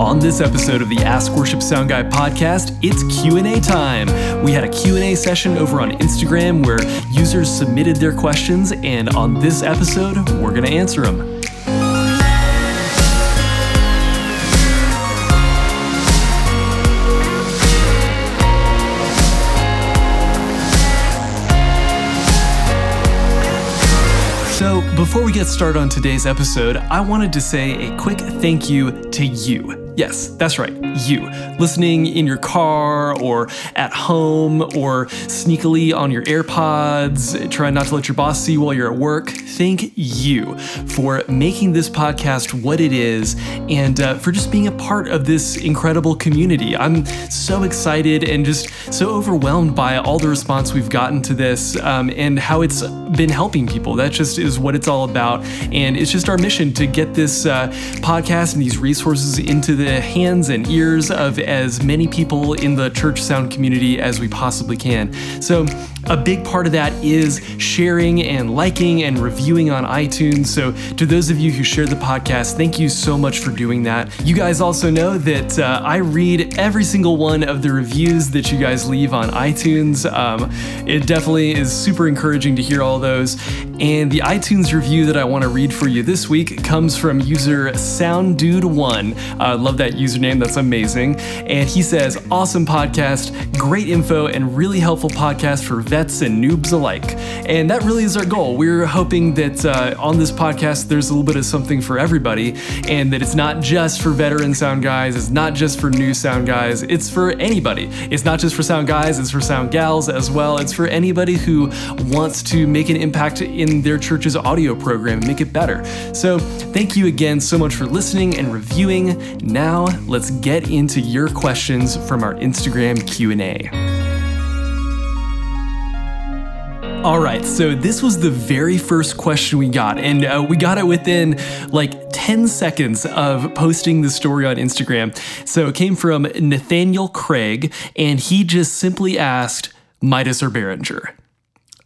On this episode of the Ask Worship Sound Guy podcast, it's Q&A time. We had a Q&A session over on Instagram where users submitted their questions and on this episode, we're going to answer them. So, before we get started on today's episode, I wanted to say a quick thank you to you. Yes, that's right, you. Listening in your car or at home or sneakily on your AirPods, trying not to let your boss see while you're at work. Thank you for making this podcast what it is and uh, for just being a part of this incredible community. I'm so excited and just so overwhelmed by all the response we've gotten to this um, and how it's been helping people. That just is what it's all about. And it's just our mission to get this uh, podcast and these resources into the hands and ears of as many people in the church sound community as we possibly can. So, a big part of that is sharing and liking and reviewing on iTunes. So, to those of you who share the podcast, thank you so much for doing that. You guys also know that uh, I read every single one of the reviews that you guys leave on iTunes. Um, it definitely is super encouraging to hear all those. And the iTunes review that I want to read for you this week comes from user SoundDude1. I uh, love that username, that's amazing. And he says, Awesome podcast, great info, and really helpful podcast for vets and noobs alike. And that really is our goal. We're hoping that uh, on this podcast, there's a little bit of something for everybody, and that it's not just for veteran sound guys, it's not just for new sound guys, it's for anybody. It's not just for sound guys, it's for sound gals as well. It's for anybody who wants to make an impact in their church's audio program and make it better. So, thank you again so much for listening and reviewing. Now, let's get into your questions from our Instagram Q&A. All right, so this was the very first question we got, and uh, we got it within like 10 seconds of posting the story on Instagram. So it came from Nathaniel Craig, and he just simply asked Midas or Behringer.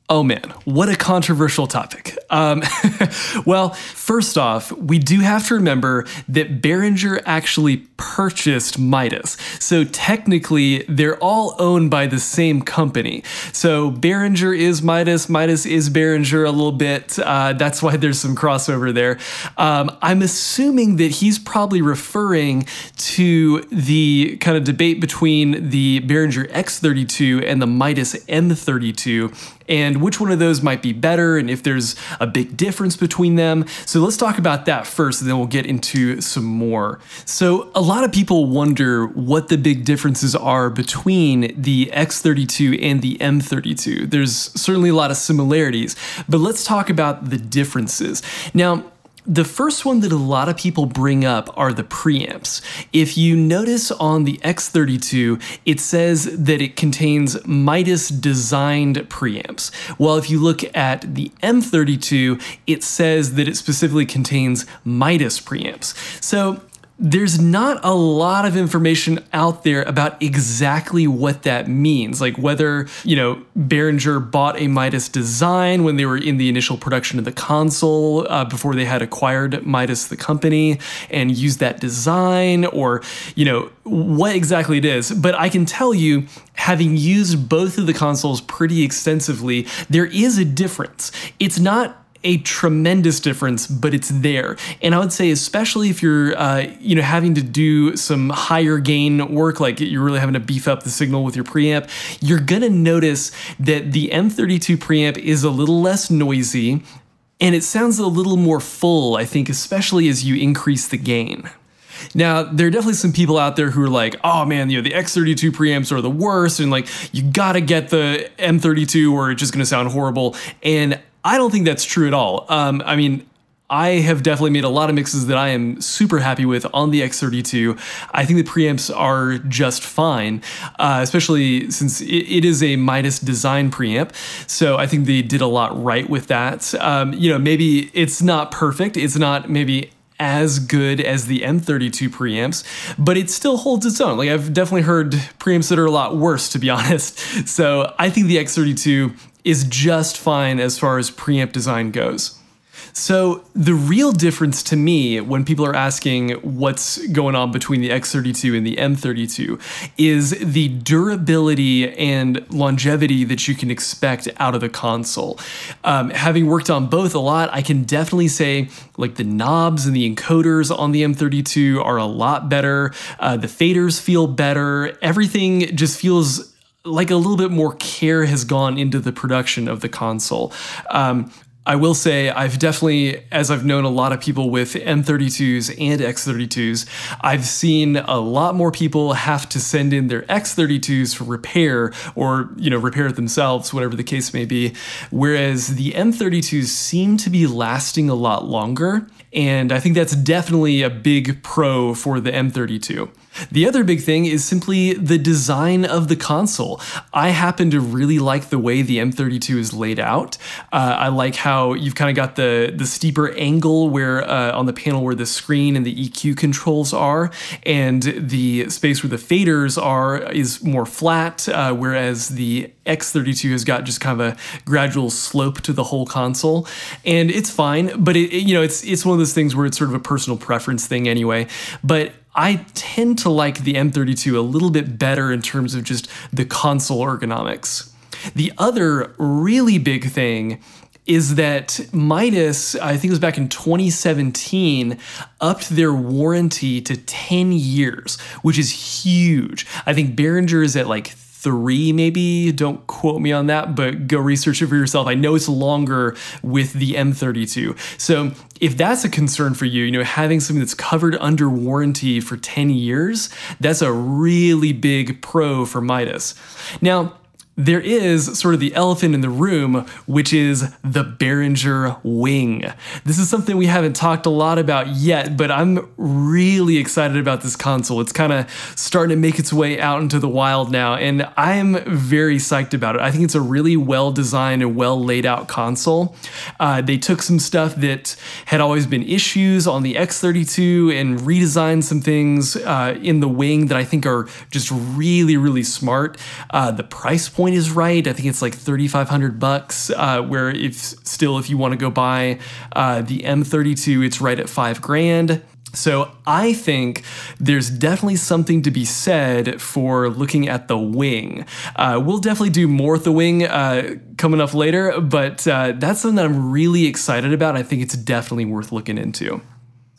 Oh man, what a controversial topic. Um, well, first off, we do have to remember that Behringer actually purchased Midas. So technically, they're all owned by the same company. So Behringer is Midas, Midas is Behringer a little bit. Uh, that's why there's some crossover there. Um, I'm assuming that he's probably referring to the kind of debate between the Behringer X32 and the Midas M32 and which one of those might be better and if there's a big difference between them. So let's talk about that first, and then we'll get into some more. So, a lot of people wonder what the big differences are between the X32 and the M32. There's certainly a lot of similarities, but let's talk about the differences. Now, the first one that a lot of people bring up are the preamps. If you notice on the X32, it says that it contains Midas designed preamps. Well, if you look at the M32, it says that it specifically contains Midas preamps. So there's not a lot of information out there about exactly what that means. Like whether, you know, Behringer bought a Midas design when they were in the initial production of the console uh, before they had acquired Midas, the company, and used that design, or, you know, what exactly it is. But I can tell you, having used both of the consoles pretty extensively, there is a difference. It's not a tremendous difference, but it's there. And I would say, especially if you're, uh, you know, having to do some higher gain work, like you're really having to beef up the signal with your preamp, you're gonna notice that the M32 preamp is a little less noisy, and it sounds a little more full. I think, especially as you increase the gain. Now, there are definitely some people out there who are like, oh man, you know, the X32 preamps are the worst, and like, you gotta get the M32 or it's just gonna sound horrible. And I don't think that's true at all. Um, I mean, I have definitely made a lot of mixes that I am super happy with on the X32. I think the preamps are just fine, uh, especially since it, it is a Midas design preamp. So I think they did a lot right with that. Um, you know, maybe it's not perfect. It's not maybe as good as the M32 preamps, but it still holds its own. Like I've definitely heard preamps that are a lot worse, to be honest. So I think the X32 is just fine as far as preamp design goes. So, the real difference to me when people are asking what's going on between the X32 and the M32 is the durability and longevity that you can expect out of the console. Um, having worked on both a lot, I can definitely say like the knobs and the encoders on the M32 are a lot better. Uh, the faders feel better. Everything just feels like a little bit more care has gone into the production of the console. Um, I will say I've definitely, as I've known a lot of people with M32s and X32s, I've seen a lot more people have to send in their X32s for repair or, you know, repair it themselves, whatever the case may be. Whereas the M32s seem to be lasting a lot longer. And I think that's definitely a big pro for the M32. The other big thing is simply the design of the console. I happen to really like the way the M32 is laid out. Uh, I like how you've kind of got the the steeper angle where uh, on the panel where the screen and the EQ controls are, and the space where the faders are is more flat, uh, whereas the X32 has got just kind of a gradual slope to the whole console, and it's fine. But it, it you know it's it's one of those things where it's sort of a personal preference thing anyway. But I tend to like the M32 a little bit better in terms of just the console ergonomics. The other really big thing is that Midas, I think it was back in 2017, upped their warranty to 10 years, which is huge. I think Behringer is at like three, maybe. Don't quote me on that, but go research it for yourself. I know it's longer with the M32. So if that's a concern for you, you know, having something that's covered under warranty for 10 years, that's a really big pro for Midas. Now, there is sort of the elephant in the room, which is the Behringer wing. This is something we haven't talked a lot about yet, but I'm really excited about this console. It's kind of starting to make its way out into the wild now, and I'm very psyched about it. I think it's a really well designed and well laid out console. Uh, they took some stuff that had always been issues on the X32 and redesigned some things uh, in the wing that I think are just really, really smart. Uh, the price point point is right. I think it's like 3,500 bucks. Uh, where if still, if you want to go buy uh, the M32, it's right at five grand. So I think there's definitely something to be said for looking at the wing. Uh, we'll definitely do more with the wing uh, coming up later, but uh, that's something that I'm really excited about. I think it's definitely worth looking into.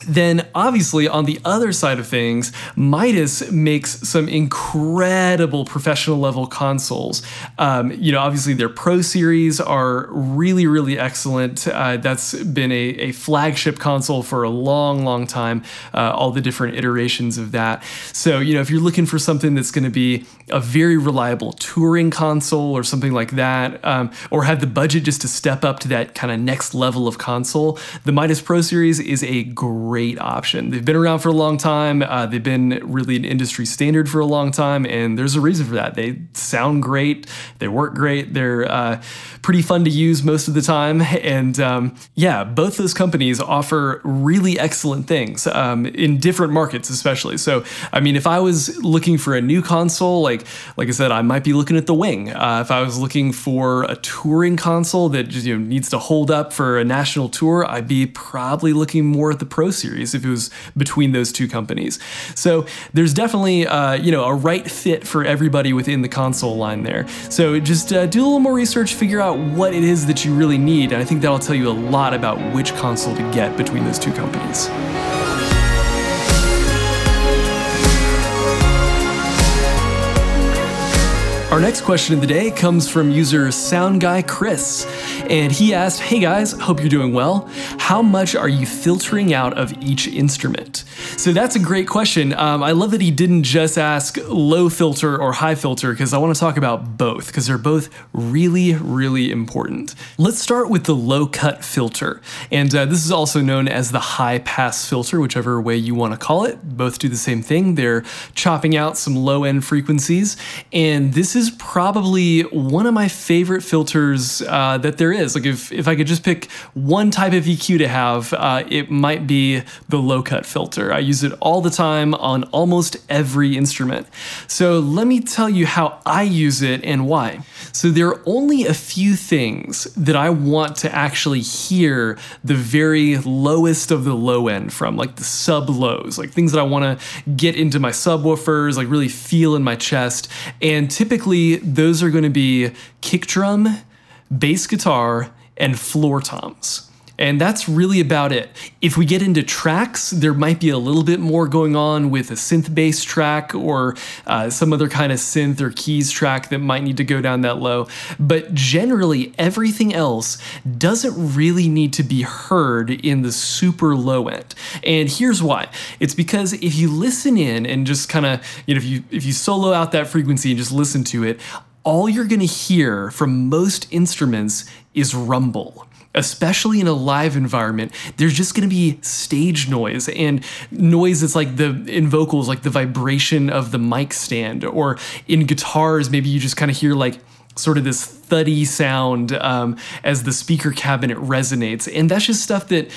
Then, obviously, on the other side of things, Midas makes some incredible professional level consoles. Um, you know, obviously, their Pro Series are really, really excellent. Uh, that's been a, a, flagship console for a long, long time, uh, all the different iterations of that. So, you know, if you're looking for something that's going to be a very reliable touring console or something like that, um, or have the budget just to step up to that kind of next level of console, the Midas Pro Series is a great option. They've been around for a long time. Uh, they've been really an industry standard for a long time, and there's a reason for that. They sound great. They work great. They're uh, pretty fun to use most of the time. And um, yeah, both those companies offer really excellent things um, in different markets, especially. So, I mean, if I was looking for a new console, like like I said, I might be looking at the Wing. Uh, if I was looking for a touring console that just, you know needs to hold up for a national tour, I'd be probably looking more at the Pro Series if it was between those two companies. So there's definitely uh, you know a right fit for everybody within the console line there. So just uh, do a little more research, figure out what it is that you really need, and I think that'll tell you a lot about which console to get between those two companies. Our next question of the day comes from user Sound Guy Chris, and he asked, "Hey guys, hope you're doing well. How much are you filtering out of each instrument?" So that's a great question. Um, I love that he didn't just ask low filter or high filter because I want to talk about both because they're both really, really important. Let's start with the low cut filter, and uh, this is also known as the high pass filter, whichever way you want to call it. Both do the same thing. They're chopping out some low end frequencies, and this is is probably one of my favorite filters uh, that there is. Like if, if I could just pick one type of EQ to have, uh, it might be the low cut filter. I use it all the time on almost every instrument. So let me tell you how I use it and why. So there are only a few things that I want to actually hear the very lowest of the low end from, like the sub lows, like things that I want to get into my subwoofers, like really feel in my chest. And typically those are going to be kick drum, bass guitar, and floor toms. And that's really about it. If we get into tracks, there might be a little bit more going on with a synth bass track or uh, some other kind of synth or keys track that might need to go down that low. But generally, everything else doesn't really need to be heard in the super low end. And here's why it's because if you listen in and just kind of, you know, if you, if you solo out that frequency and just listen to it, all you're going to hear from most instruments is rumble especially in a live environment, there's just going to be stage noise and noise that's like the in vocals, like the vibration of the mic stand, or in guitars, maybe you just kind of hear like sort of this thuddy sound um, as the speaker cabinet resonates. And that's just stuff that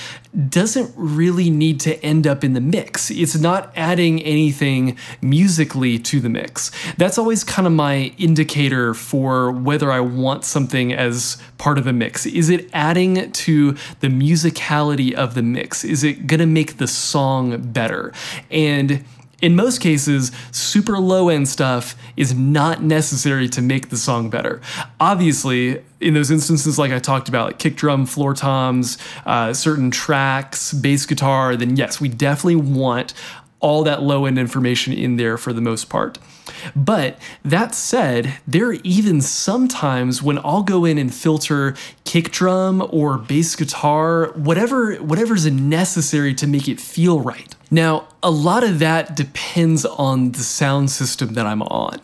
doesn't really need to end up in the mix. It's not adding anything musically to the mix. That's always kind of my indicator for whether I want something as part of the mix. Is it adding to the musicality of the mix? Is it going to make the song better? And in most cases, super low end stuff is not necessary to make the song better. Obviously, in those instances, like I talked about, like kick drum, floor toms, uh, certain tracks, bass guitar, then yes, we definitely want all that low end information in there for the most part. But that said, there are even sometimes when I'll go in and filter kick drum or bass guitar, whatever whatever's necessary to make it feel right. Now, a lot of that depends on the sound system that I'm on.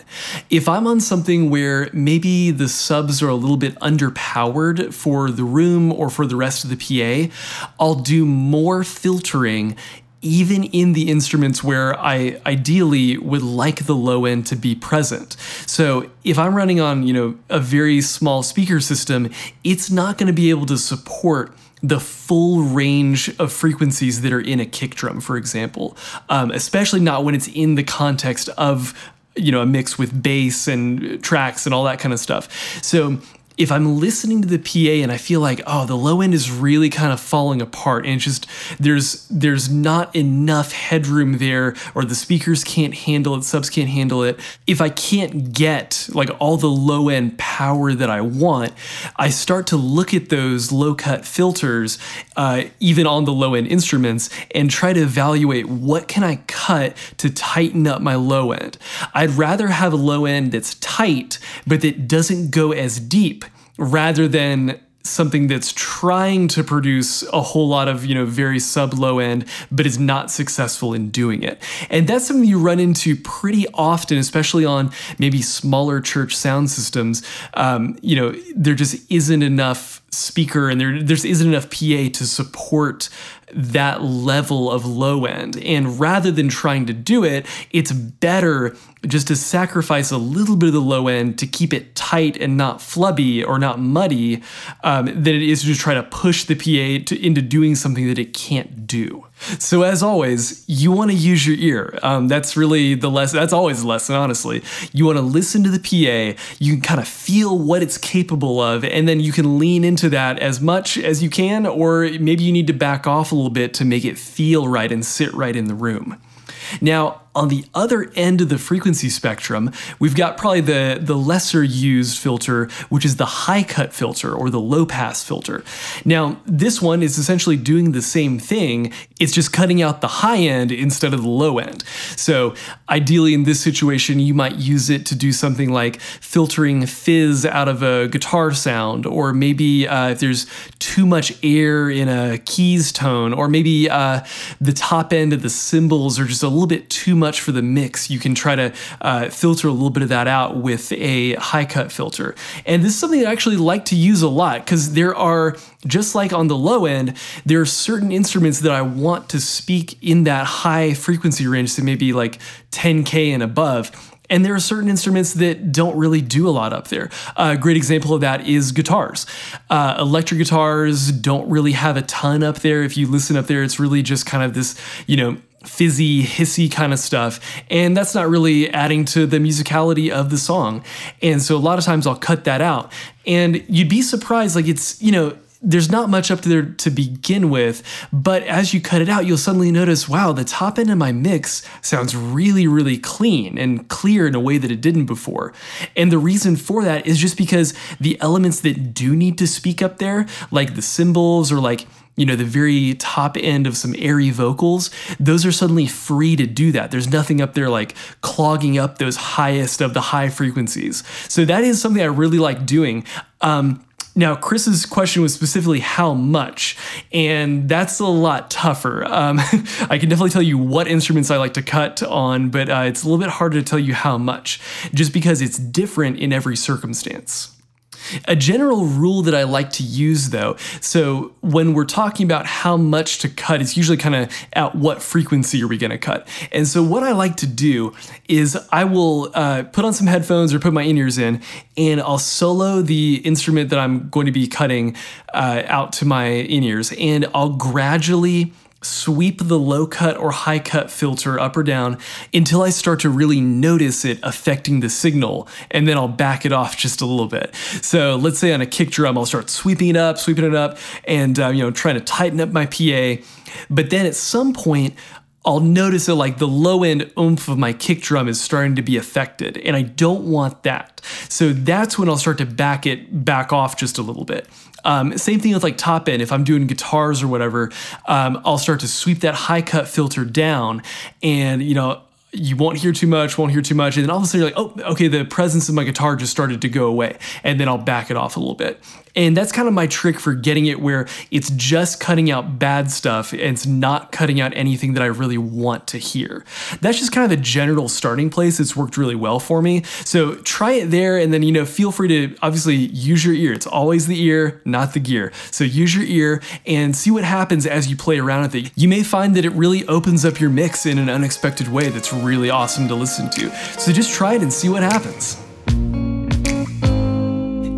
If I'm on something where maybe the subs are a little bit underpowered for the room or for the rest of the PA, I'll do more filtering even in the instruments where I ideally would like the low end to be present. So if I'm running on, you know, a very small speaker system, it's not going to be able to support the full range of frequencies that are in a kick drum, for example, um, especially not when it's in the context of you know a mix with bass and tracks and all that kind of stuff. So if I'm listening to the PA and I feel like, oh, the low end is really kind of falling apart and just there's there's not enough headroom there or the speakers can't handle it, subs can't handle it. If I can't get like all the low end power that I want, I start to look at those low cut filters, uh, even on the low end instruments, and try to evaluate what can I cut to tighten up my low end. I'd rather have a low end that's tight, but that doesn't go as deep rather than something that's trying to produce a whole lot of you know very sub low end but is not successful in doing it. And that's something you run into pretty often especially on maybe smaller church sound systems. Um, you know there just isn't enough speaker and there there isn't enough pa to support that level of low end and rather than trying to do it it's better just to sacrifice a little bit of the low end to keep it tight and not flubby or not muddy um, than it is to try to push the PA to, into doing something that it can't do. So as always, you want to use your ear. Um, that's really the lesson. That's always the lesson, honestly. You want to listen to the PA. You can kind of feel what it's capable of, and then you can lean into that as much as you can, or maybe you need to back off a little bit to make it feel right and sit right in the room. Now, on the other end of the frequency spectrum, we've got probably the, the lesser used filter, which is the high cut filter or the low pass filter. Now, this one is essentially doing the same thing, it's just cutting out the high end instead of the low end. So, ideally, in this situation, you might use it to do something like filtering fizz out of a guitar sound, or maybe uh, if there's too much air in a keys tone, or maybe uh, the top end of the cymbals are just a little bit too much much for the mix, you can try to uh, filter a little bit of that out with a high cut filter. And this is something I actually like to use a lot because there are, just like on the low end, there are certain instruments that I want to speak in that high frequency range, so maybe like 10K and above. And there are certain instruments that don't really do a lot up there. A great example of that is guitars. Uh, electric guitars don't really have a ton up there. If you listen up there, it's really just kind of this, you know, fizzy, hissy kind of stuff. And that's not really adding to the musicality of the song. And so a lot of times I'll cut that out. And you'd be surprised, like it's, you know, there's not much up there to begin with, but as you cut it out, you'll suddenly notice wow, the top end of my mix sounds really, really clean and clear in a way that it didn't before. And the reason for that is just because the elements that do need to speak up there, like the cymbals or like you know, the very top end of some airy vocals, those are suddenly free to do that. There's nothing up there like clogging up those highest of the high frequencies. So that is something I really like doing. Um, now, Chris's question was specifically how much, and that's a lot tougher. Um, I can definitely tell you what instruments I like to cut on, but uh, it's a little bit harder to tell you how much, just because it's different in every circumstance. A general rule that I like to use though, so when we're talking about how much to cut, it's usually kind of at what frequency are we going to cut. And so what I like to do is I will uh, put on some headphones or put my in ears in, and I'll solo the instrument that I'm going to be cutting uh, out to my in ears, and I'll gradually sweep the low cut or high cut filter up or down until I start to really notice it affecting the signal, and then I'll back it off just a little bit. So let's say on a kick drum, I'll start sweeping it up, sweeping it up, and uh, you know trying to tighten up my PA. But then at some point, I'll notice that like the low end oomph of my kick drum is starting to be affected, and I don't want that. So that's when I'll start to back it back off just a little bit. Um, same thing with like top end. If I'm doing guitars or whatever, um, I'll start to sweep that high cut filter down, and you know you won't hear too much, won't hear too much, and then all of a sudden you're like, oh, okay, the presence of my guitar just started to go away, and then I'll back it off a little bit. And that's kind of my trick for getting it where it's just cutting out bad stuff and it's not cutting out anything that I really want to hear. That's just kind of the general starting place. It's worked really well for me. So try it there and then, you know, feel free to obviously use your ear. It's always the ear, not the gear. So use your ear and see what happens as you play around with it. You may find that it really opens up your mix in an unexpected way that's really awesome to listen to. So just try it and see what happens.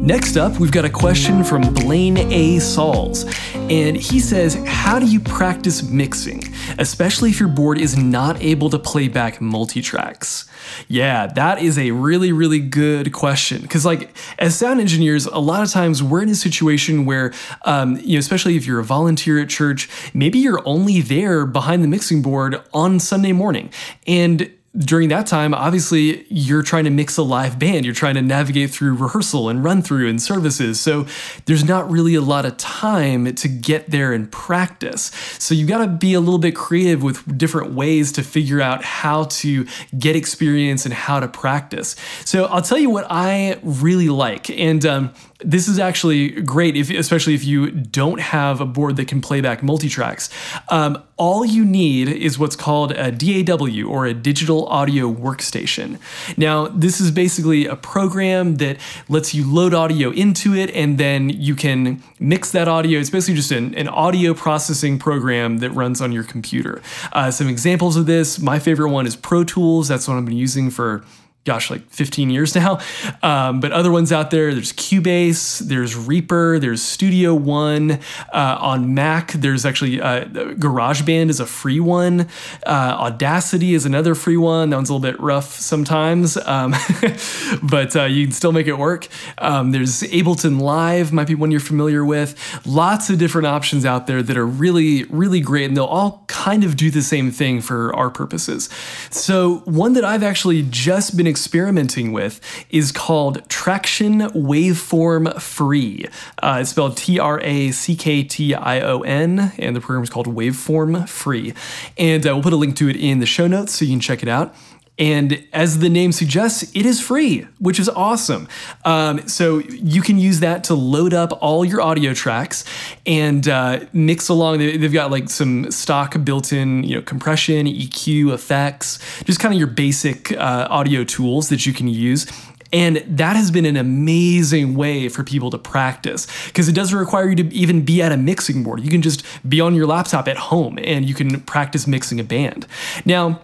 Next up, we've got a question from Blaine A. Sauls. And he says, How do you practice mixing, especially if your board is not able to play back multi tracks? Yeah, that is a really, really good question. Because, like, as sound engineers, a lot of times we're in a situation where, um, you know, especially if you're a volunteer at church, maybe you're only there behind the mixing board on Sunday morning. And during that time, obviously, you're trying to mix a live band. You're trying to navigate through rehearsal and run through and services. So there's not really a lot of time to get there and practice. So you got to be a little bit creative with different ways to figure out how to get experience and how to practice. So I'll tell you what I really like. And um, this is actually great, if, especially if you don't have a board that can play back multitracks. Um, all you need is what's called a DAW or a digital audio workstation. Now, this is basically a program that lets you load audio into it and then you can mix that audio. It's basically just an, an audio processing program that runs on your computer. Uh, some examples of this my favorite one is Pro Tools. That's what I've been using for gosh, like 15 years now. Um, but other ones out there, there's Cubase, there's Reaper, there's Studio One. Uh, on Mac, there's actually uh, GarageBand is a free one. Uh, Audacity is another free one. That one's a little bit rough sometimes, um, but uh, you can still make it work. Um, there's Ableton Live, might be one you're familiar with. Lots of different options out there that are really, really great, and they'll all kind of do the same thing for our purposes. So, one that I've actually just been experimenting with is called Tracktion Waveform Free. Uh, it's spelled T R A C K T I O N, and the program is called Waveform Free. And uh, we'll put a link to it in the show notes so you can check it out. And as the name suggests, it is free, which is awesome. Um, so you can use that to load up all your audio tracks and uh, mix along. They've got like some stock built-in, you know, compression, EQ, effects, just kind of your basic uh, audio tools that you can use. And that has been an amazing way for people to practice because it doesn't require you to even be at a mixing board. You can just be on your laptop at home and you can practice mixing a band. Now,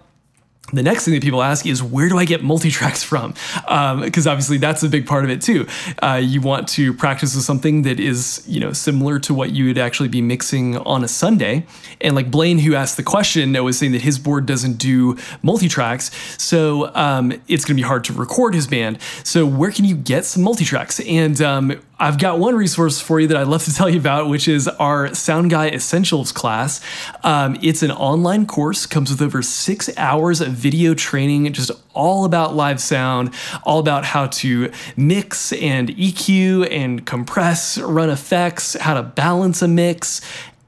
the next thing that people ask is where do I get multi-tracks from? Because um, obviously that's a big part of it too. Uh, you want to practice with something that is you know similar to what you would actually be mixing on a Sunday. And like Blaine, who asked the question, was saying that his board doesn't do multi-tracks, so um, it's going to be hard to record his band. So where can you get some multi-tracks? And um, I've got one resource for you that I'd love to tell you about, which is our Sound Guy Essentials class. Um, it's an online course, comes with over six hours of video training, just all about live sound, all about how to mix and EQ and compress, run effects, how to balance a mix,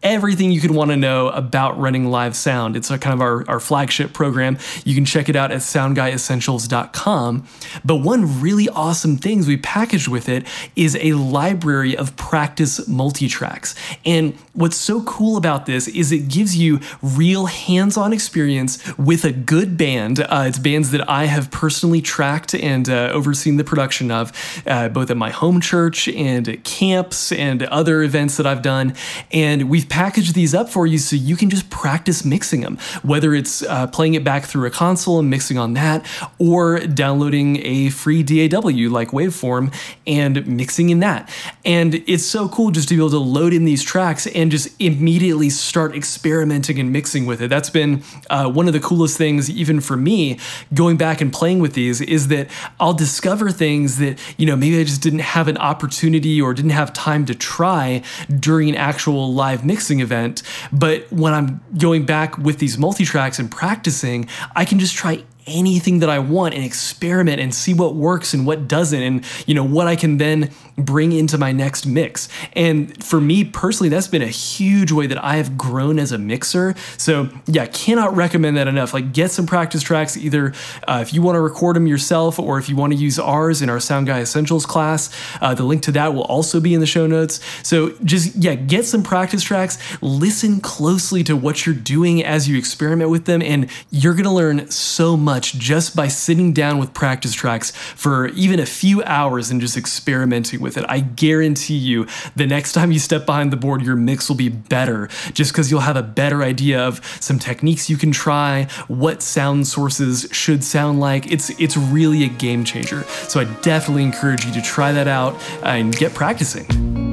everything you could want to know about running live sound. It's a kind of our, our flagship program. You can check it out at soundguyessentials.com. But one really awesome things we packaged with it is a library of practice multi-tracks. And what's so cool about this is it gives you real hands-on experience with a good band. Uh, it's bands that I have personally tracked and uh, overseen the production of, uh, both at my home church and at camps and other events that I've done. And we've package these up for you so you can just practice mixing them, whether it's uh, playing it back through a console and mixing on that, or downloading a free DAW like Waveform and mixing in that. And it's so cool just to be able to load in these tracks and just immediately start experimenting and mixing with it. That's been uh, one of the coolest things, even for me, going back and playing with these, is that I'll discover things that, you know, maybe I just didn't have an opportunity or didn't have time to try during an actual live mix event. But when I'm going back with these multi tracks and practicing, I can just try anything that I want and experiment and see what works and what doesn't and you know what I can then bring into my next mix. And for me personally that's been a huge way that I have grown as a mixer. So yeah, cannot recommend that enough. Like get some practice tracks either uh, if you want to record them yourself or if you want to use ours in our Sound Guy Essentials class. Uh, the link to that will also be in the show notes. So just yeah, get some practice tracks, listen closely to what you're doing as you experiment with them and you're going to learn so much much just by sitting down with practice tracks for even a few hours and just experimenting with it. I guarantee you, the next time you step behind the board, your mix will be better just because you'll have a better idea of some techniques you can try, what sound sources should sound like. It's it's really a game changer. So I definitely encourage you to try that out and get practicing.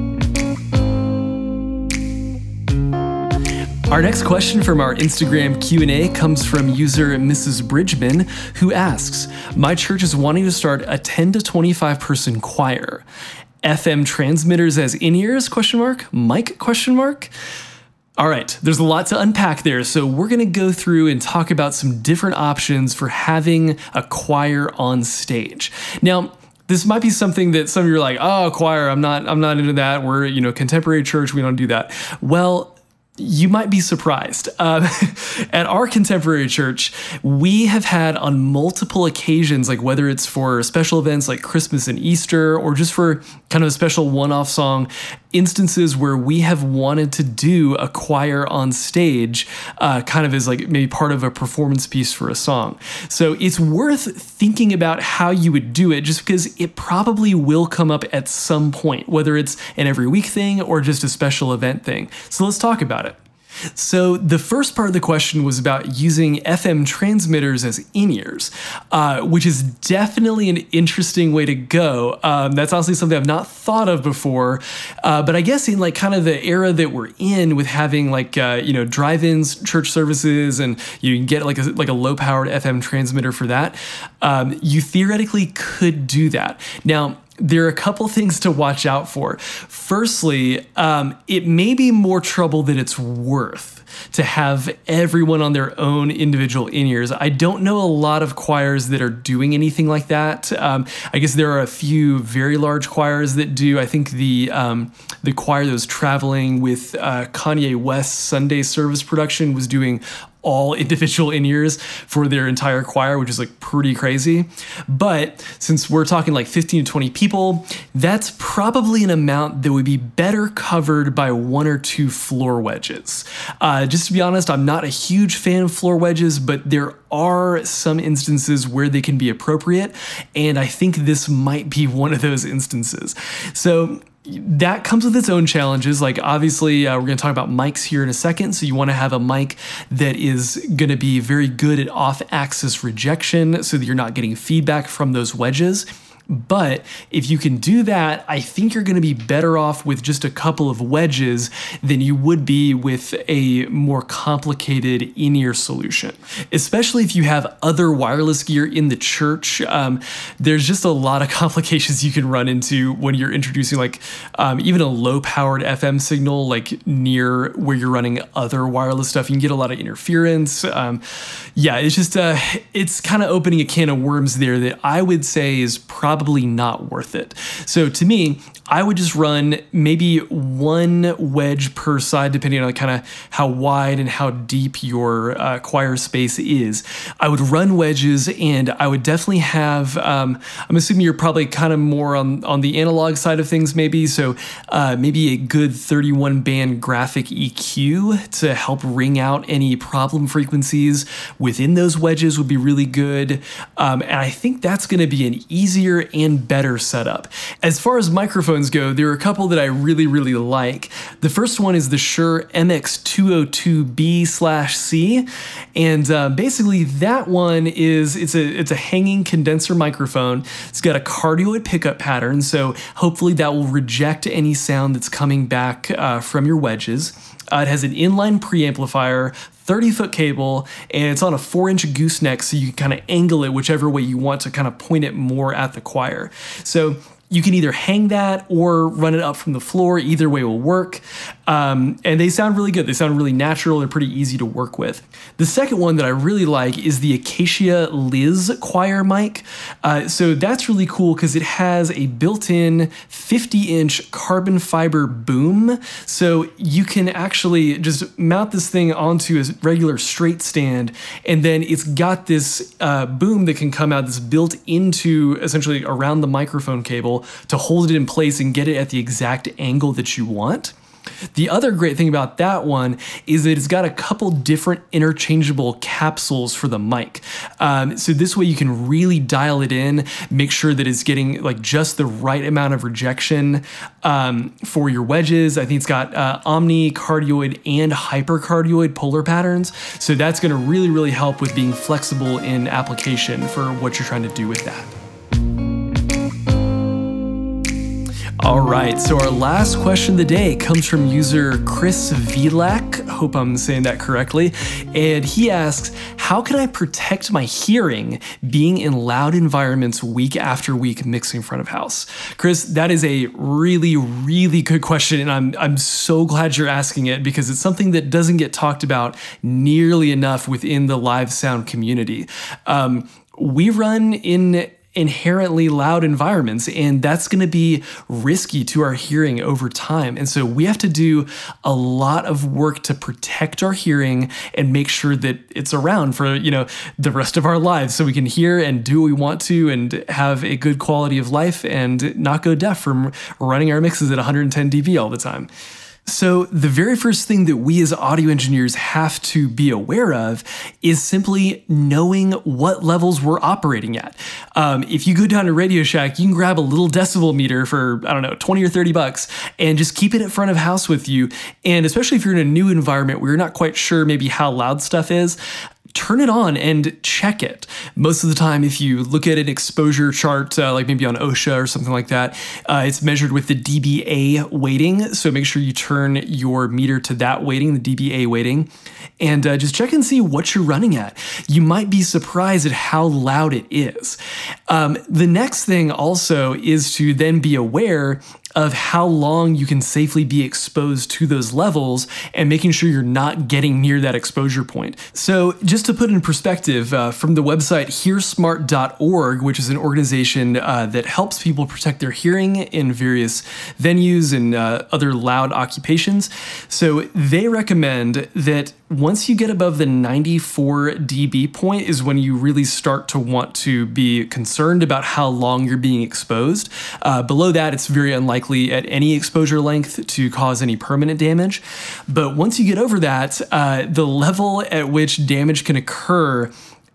Our next question from our Instagram Q&A comes from user Mrs. Bridgman who asks, "My church is wanting to start a 10 to 25 person choir. FM transmitters as in-ears question mark? Mic question mark?" All right, there's a lot to unpack there, so we're going to go through and talk about some different options for having a choir on stage. Now, this might be something that some of you are like, "Oh, choir, I'm not I'm not into that. We're, you know, contemporary church, we don't do that." Well, you might be surprised. Uh, at our contemporary church, we have had on multiple occasions, like whether it's for special events like Christmas and Easter, or just for kind of a special one off song, instances where we have wanted to do a choir on stage, uh, kind of as like maybe part of a performance piece for a song. So it's worth thinking about how you would do it just because it probably will come up at some point, whether it's an every week thing or just a special event thing. So let's talk about it. So, the first part of the question was about using FM transmitters as in ears, uh, which is definitely an interesting way to go. Um, that's honestly something I've not thought of before. Uh, but I guess in like kind of the era that we're in with having like, uh, you know, drive ins, church services, and you can get like a, like a low powered FM transmitter for that, um, you theoretically could do that. Now, there are a couple things to watch out for. Firstly, um, it may be more trouble than it's worth to have everyone on their own individual in ears. I don't know a lot of choirs that are doing anything like that. Um, I guess there are a few very large choirs that do. I think the um, the choir that was traveling with uh, Kanye West's Sunday service production was doing all individual in ears for their entire choir, which is like pretty crazy. But since we're talking like 15 to 20 people, that's probably an amount that would be better covered by one or two floor wedges. Uh, just to be honest, I'm not a huge fan of floor wedges, but there are some instances where they can be appropriate, and I think this might be one of those instances. So that comes with its own challenges. Like, obviously, uh, we're going to talk about mics here in a second. So, you want to have a mic that is going to be very good at off axis rejection so that you're not getting feedback from those wedges. But if you can do that, I think you're going to be better off with just a couple of wedges than you would be with a more complicated in ear solution. Especially if you have other wireless gear in the church, um, there's just a lot of complications you can run into when you're introducing, like, um, even a low powered FM signal, like near where you're running other wireless stuff. You can get a lot of interference. Um, yeah, it's just, uh, it's kind of opening a can of worms there that I would say is probably probably not worth it. So to me, I would just run maybe one wedge per side, depending on kind of how wide and how deep your uh, choir space is. I would run wedges, and I would definitely have. Um, I'm assuming you're probably kind of more on on the analog side of things, maybe. So uh, maybe a good 31 band graphic EQ to help ring out any problem frequencies within those wedges would be really good. Um, and I think that's going to be an easier and better setup. As far as microphones go, there are a couple that I really, really like. The first one is the Shure MX202B slash C, and uh, basically that one is it's a it's a hanging condenser microphone. It's got a cardioid pickup pattern, so hopefully that will reject any sound that's coming back uh, from your wedges. Uh, it has an inline preamplifier, 30 foot cable, and it's on a 4 inch gooseneck, so you can kind of angle it whichever way you want to kind of point it more at the choir. So you can either hang that or run it up from the floor. Either way will work. Um, and they sound really good. They sound really natural They're pretty easy to work with. The second one that I really like is the Acacia Liz choir mic. Uh, so that's really cool because it has a built in 50 inch carbon fiber boom. So you can actually just mount this thing onto a regular straight stand, and then it's got this uh, boom that can come out that's built into essentially around the microphone cable to hold it in place and get it at the exact angle that you want. The other great thing about that one is that it's got a couple different interchangeable capsules for the mic. Um, so this way you can really dial it in, make sure that it's getting like just the right amount of rejection um, for your wedges. I think it's got uh, omni, cardioid, and hypercardioid polar patterns. So that's going to really, really help with being flexible in application for what you're trying to do with that. All right, so our last question of the day comes from user Chris Vilak. Hope I'm saying that correctly. And he asks, How can I protect my hearing being in loud environments week after week mixing front of house? Chris, that is a really, really good question. And I'm, I'm so glad you're asking it because it's something that doesn't get talked about nearly enough within the live sound community. Um, we run in inherently loud environments, and that's going to be risky to our hearing over time. And so we have to do a lot of work to protect our hearing and make sure that it's around for, you know, the rest of our lives so we can hear and do what we want to and have a good quality of life and not go deaf from running our mixes at 110 dB all the time. So, the very first thing that we as audio engineers have to be aware of is simply knowing what levels we're operating at. Um, if you go down to Radio Shack, you can grab a little decibel meter for, I don't know, 20 or 30 bucks and just keep it in front of house with you. And especially if you're in a new environment where you're not quite sure maybe how loud stuff is, turn it on and check it. Most of the time, if you look at an exposure chart, uh, like maybe on OSHA or something like that, uh, it's measured with the dBA weighting. So make sure you turn your meter to that weighting, the dBA weighting, and uh, just check and see what you're running at. You might be surprised at how loud it is. Um, the next thing also is to then be aware of how long you can safely be exposed to those levels and making sure you're not getting near that exposure point. So, just to put in perspective, uh, from the website hearsmart.org, which is an organization uh, that helps people protect their hearing in various venues and uh, other loud occupations, so they recommend that once you get above the 94 dB point is when you really start to want to be concerned about how long you're being exposed. Uh, below that, it's very unlikely at any exposure length to cause any permanent damage. But once you get over that, uh, the level at which damage can occur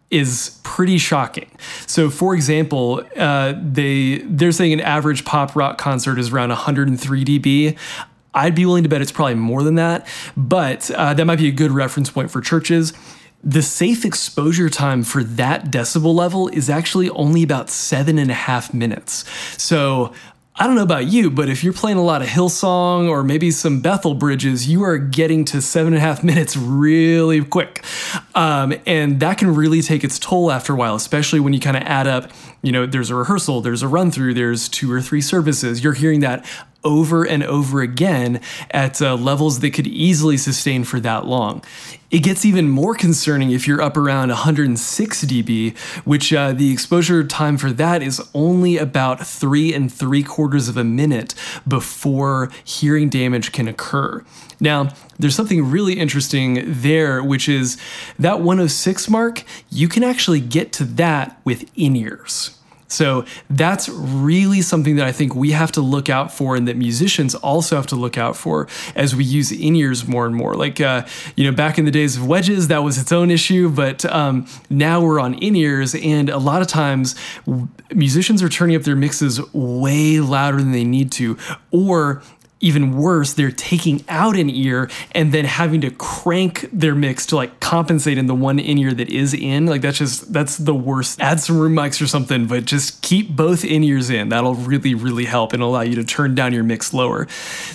is pretty shocking. So, for example, uh, they they're saying an average pop rock concert is around 103 dB. I'd be willing to bet it's probably more than that, but uh, that might be a good reference point for churches. The safe exposure time for that decibel level is actually only about seven and a half minutes. So I don't know about you, but if you're playing a lot of Hillsong or maybe some Bethel bridges, you are getting to seven and a half minutes really quick. Um, and that can really take its toll after a while, especially when you kind of add up, you know, there's a rehearsal, there's a run through, there's two or three services. You're hearing that over and over again at uh, levels that could easily sustain for that long. It gets even more concerning if you're up around 106 dB, which uh, the exposure time for that is only about three and three quarters of a minute before hearing damage can occur. Now, there's something really interesting there, which is that 106 mark, you can actually get to that with in ears. So that's really something that I think we have to look out for, and that musicians also have to look out for as we use in ears more and more. Like, uh, you know, back in the days of wedges, that was its own issue, but um, now we're on in ears, and a lot of times musicians are turning up their mixes way louder than they need to, or even worse, they're taking out an ear and then having to crank their mix to like compensate in the one in ear that is in. Like that's just that's the worst. Add some room mics or something, but just keep both in ears in. That'll really really help and allow you to turn down your mix lower.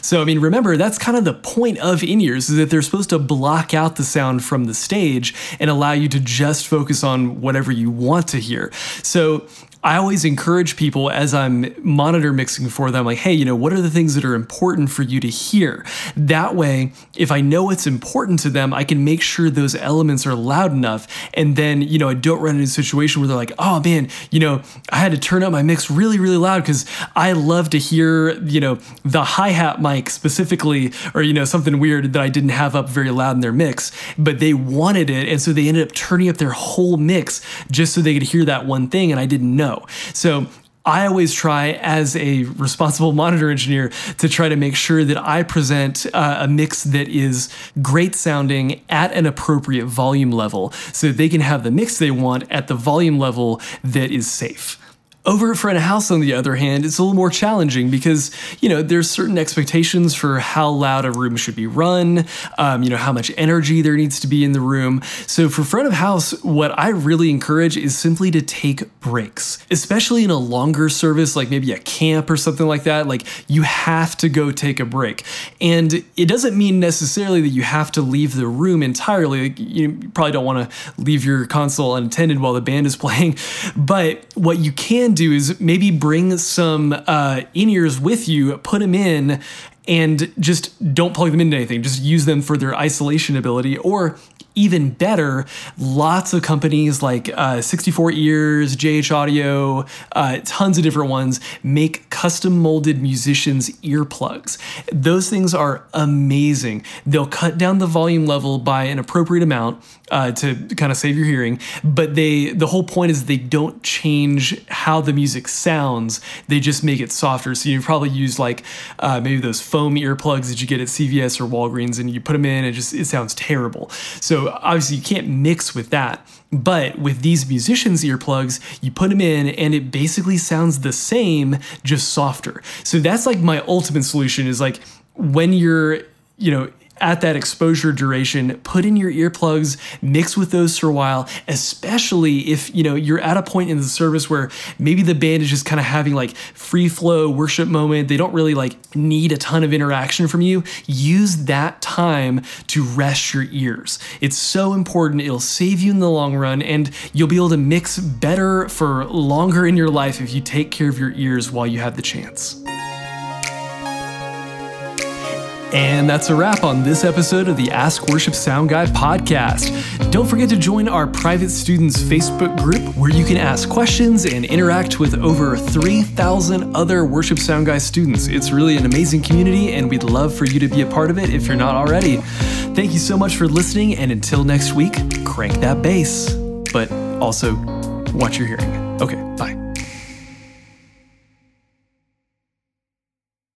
So I mean, remember that's kind of the point of in ears is that they're supposed to block out the sound from the stage and allow you to just focus on whatever you want to hear. So I always encourage people as I'm monitor mixing for them, like, hey, you know, what are the things that are important for you to hear? That way, if I know what's important to them, I can make sure those elements are loud enough. And then, you know, I don't run into a situation where they're like, oh man, you know, I had to turn up my mix really, really loud because I love to hear, you know, the hi hat mic specifically, or, you know, something weird that I didn't have up very loud in their mix, but they wanted it. And so they ended up turning up their whole mix just so they could hear that one thing. And I didn't know. So I always try, as a responsible monitor engineer, to try to make sure that I present uh, a mix that is great sounding at an appropriate volume level so they can have the mix they want at the volume level that is safe. Over at front of house, on the other hand, it's a little more challenging because, you know, there's certain expectations for how loud a room should be run, um, you know, how much energy there needs to be in the room. So for front of house, what I really encourage is simply to take breaks, especially in a longer service, like maybe a camp or something like that. Like you have to go take a break. And it doesn't mean necessarily that you have to leave the room entirely. Like, you probably don't want to leave your console unattended while the band is playing. But what you can do is maybe bring some uh, in ears with you, put them in, and just don't plug them into anything. Just use them for their isolation ability. Or even better, lots of companies like uh, 64 Ears, JH Audio, uh, tons of different ones make custom molded musicians earplugs. Those things are amazing. They'll cut down the volume level by an appropriate amount uh, to kind of save your hearing, but they the whole point is they don't change how the music sounds. They just make it softer. So you probably use like uh, maybe those foam earplugs that you get at CVS or Walgreens, and you put them in, and it just it sounds terrible. So obviously you can't mix with that. But with these musicians' earplugs, you put them in and it basically sounds the same, just softer. So that's like my ultimate solution is like when you're, you know, at that exposure duration, put in your earplugs, mix with those for a while, especially if, you know, you're at a point in the service where maybe the band is just kind of having like free flow worship moment. They don't really like need a ton of interaction from you. Use that time to rest your ears. It's so important. It'll save you in the long run and you'll be able to mix better for longer in your life if you take care of your ears while you have the chance. And that's a wrap on this episode of the Ask Worship Sound Guy podcast. Don't forget to join our private students Facebook group where you can ask questions and interact with over 3,000 other Worship Sound Guy students. It's really an amazing community, and we'd love for you to be a part of it if you're not already. Thank you so much for listening, and until next week, crank that bass, but also watch your hearing.